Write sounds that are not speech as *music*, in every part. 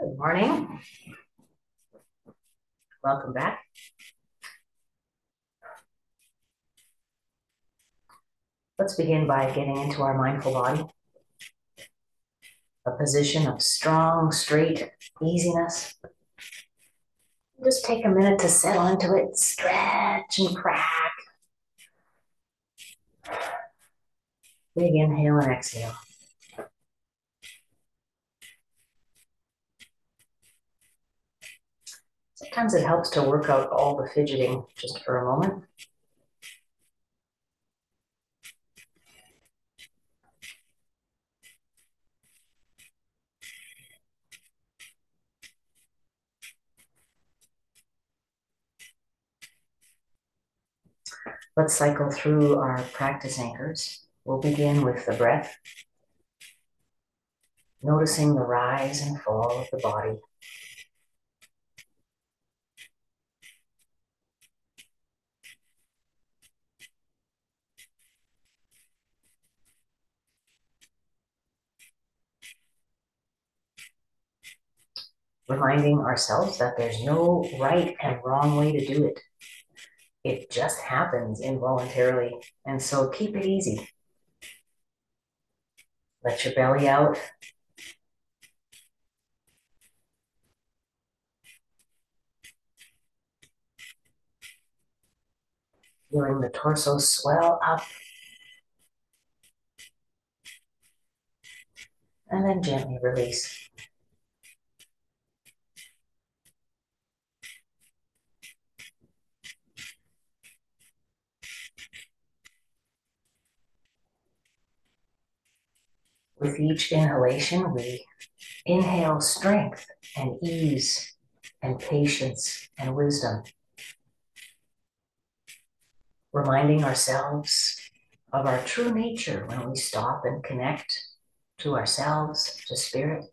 Good morning. Welcome back. Let's begin by getting into our mindful body. A position of strong, straight easiness. Just take a minute to settle into it, stretch and crack. Big inhale and exhale. Sometimes it helps to work out all the fidgeting just for a moment. Let's cycle through our practice anchors. We'll begin with the breath, noticing the rise and fall of the body. Reminding ourselves that there's no right and wrong way to do it. It just happens involuntarily. And so keep it easy. Let your belly out. Feeling the torso swell up. And then gently release. With each inhalation, we inhale strength and ease and patience and wisdom. Reminding ourselves of our true nature when we stop and connect to ourselves, to spirit.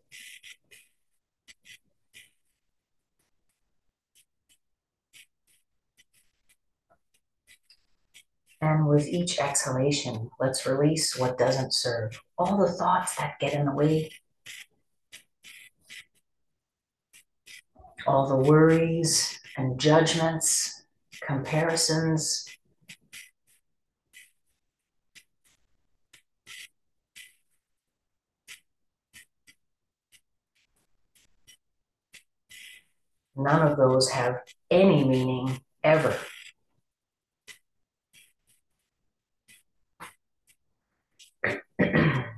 And with each exhalation, let's release what doesn't serve, all the thoughts that get in the way, all the worries and judgments, comparisons. None of those have any meaning ever. *clears throat*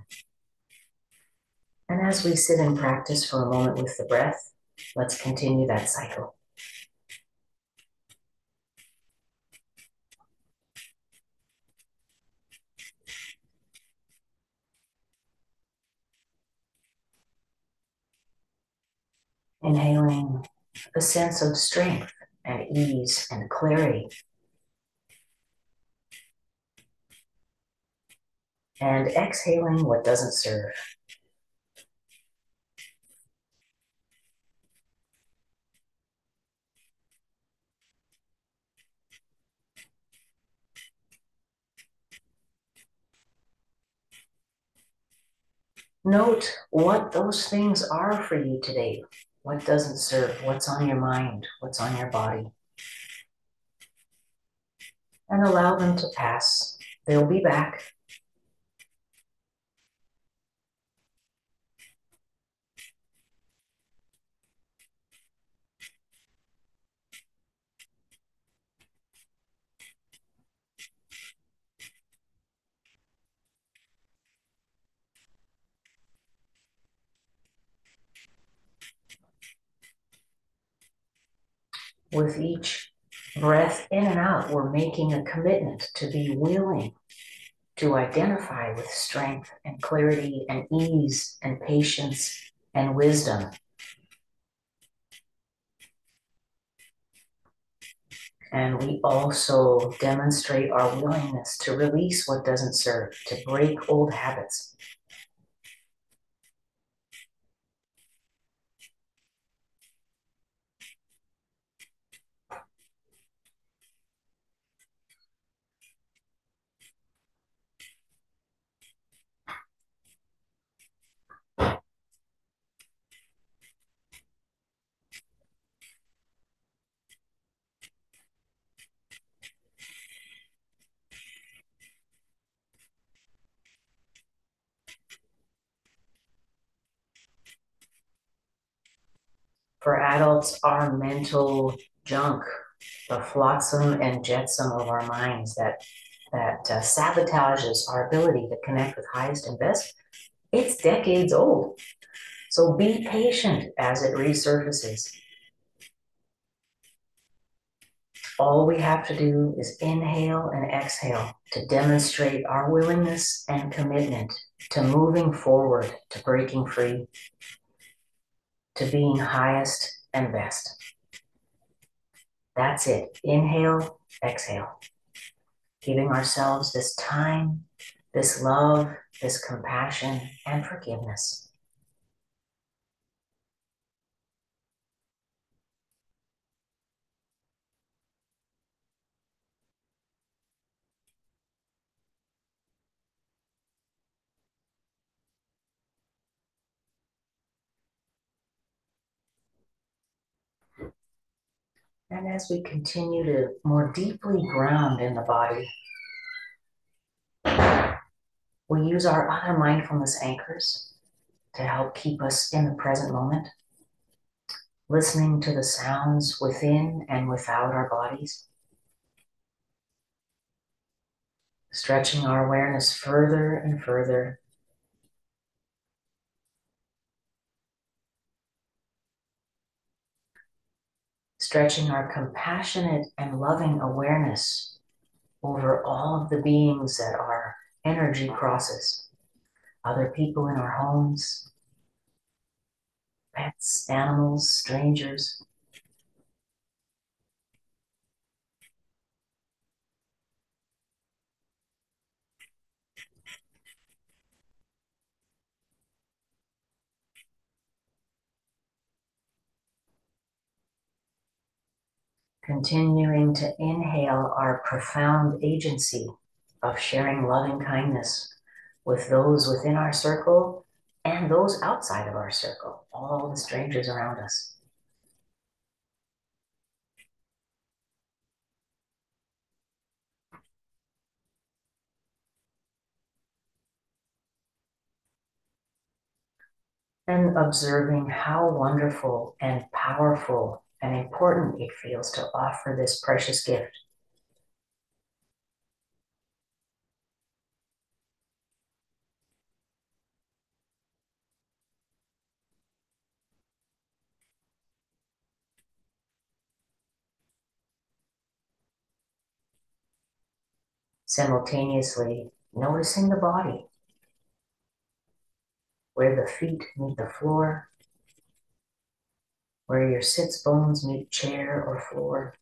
And as we sit and practice for a moment with the breath, let's continue that cycle. Inhaling a sense of strength and ease and clarity. And exhaling what doesn't serve. Note what those things are for you today. What doesn't serve? What's on your mind? What's on your body? And allow them to pass. They'll be back. With each breath in and out, we're making a commitment to be willing to identify with strength and clarity and ease and patience and wisdom. And we also demonstrate our willingness to release what doesn't serve, to break old habits. Adults, are mental junk, the flotsam and jetsam of our minds that that uh, sabotages our ability to connect with highest and best, it's decades old. So be patient as it resurfaces. All we have to do is inhale and exhale to demonstrate our willingness and commitment to moving forward, to breaking free, to being highest and best. That's it. Inhale, exhale. Giving ourselves this time, this love, this compassion, and forgiveness. And as we continue to more deeply ground in the body, we use our other mindfulness anchors to help keep us in the present moment, listening to the sounds within and without our bodies, stretching our awareness further and further stretching our compassionate and loving awareness over all of the beings that our energy crosses other people in our homes, pets, animals, strangers. Continuing to inhale our profound agency of sharing loving kindness with those within our circle and those outside of our circle, all the strangers around us. And observing how wonderful and powerful and important it feels to offer this precious gift. Simultaneously noticing the body, where the feet meet the floor, where your sits bones meet chair or floor.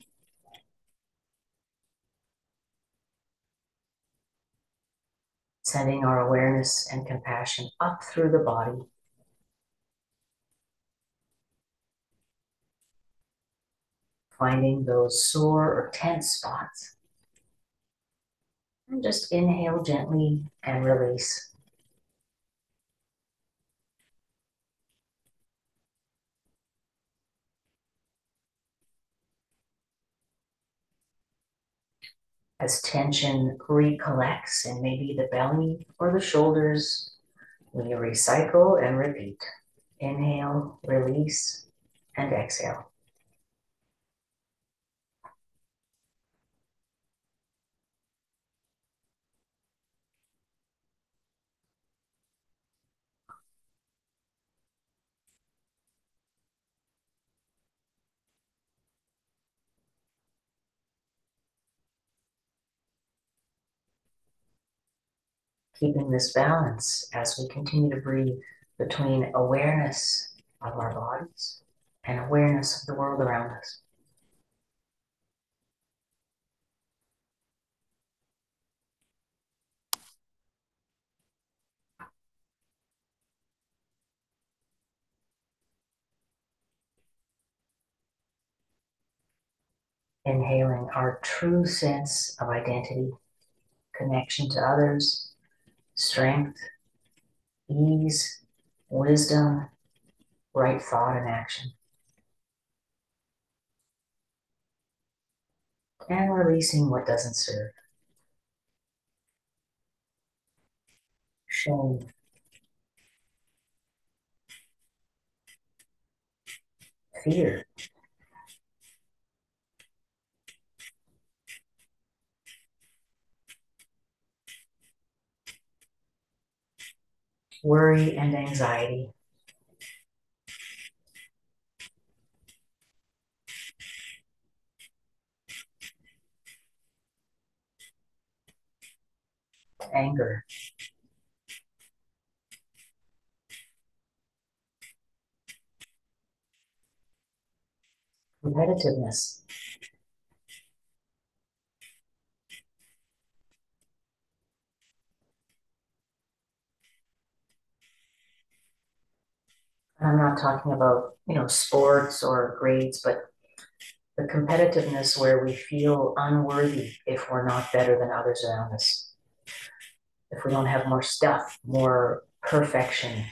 Sending our awareness and compassion up through the body. Finding those sore or tense spots. And just inhale gently and release. As tension recollects in maybe the belly or the shoulders, we recycle and repeat. Inhale, release, and exhale. Keeping this balance as we continue to breathe between awareness of our bodies and awareness of the world around us. Inhaling our true sense of identity, connection to others, strength, ease, wisdom, right thought and action. And releasing what doesn't serve. Shame. fear. Worry and anxiety. Anger. competitiveness. I'm not talking about, you know, sports or grades, but the competitiveness where we feel unworthy if we're not better than others around us. If we don't have more stuff, more perfection,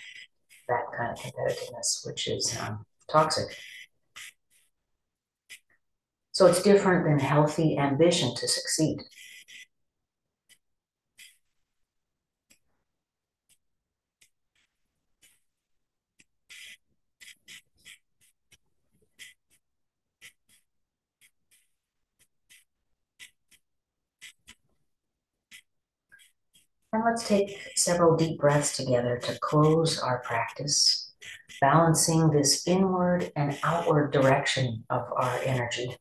that kind of competitiveness, which is um, toxic. So it's different than healthy ambition to succeed. And let's take several deep breaths together to close our practice, balancing this inward and outward direction of our energy.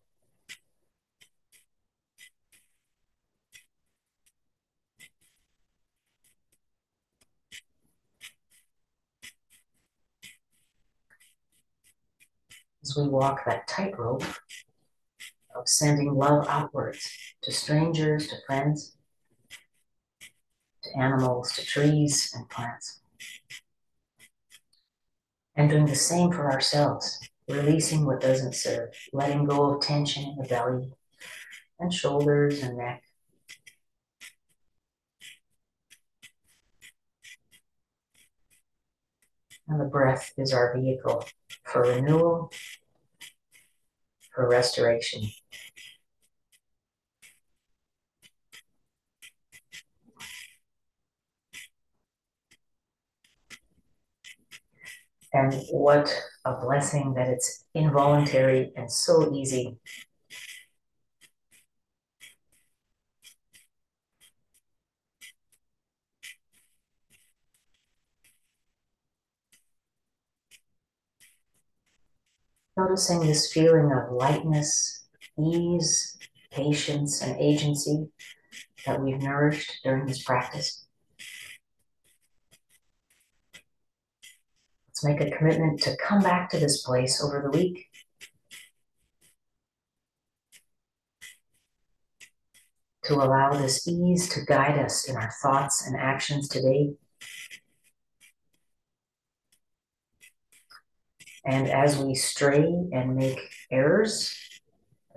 as we walk that tightrope of sending love outwards to strangers, to friends, to animals, to trees and plants. And doing the same for ourselves, releasing what doesn't serve, letting go of tension in the belly and shoulders and neck. And the breath is our vehicle for renewal, for restoration. And what a blessing that it's involuntary and so easy Noticing this feeling of lightness, ease, patience, and agency that we've nourished during this practice. Make a commitment to come back to this place over the week. To allow this ease to guide us in our thoughts and actions today. And as we stray and make errors,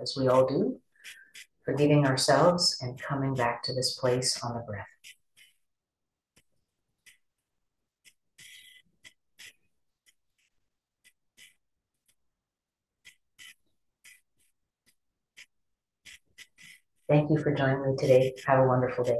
as we all do, forgiving ourselves and coming back to this place on the breath. Thank you for joining me today. Have a wonderful day.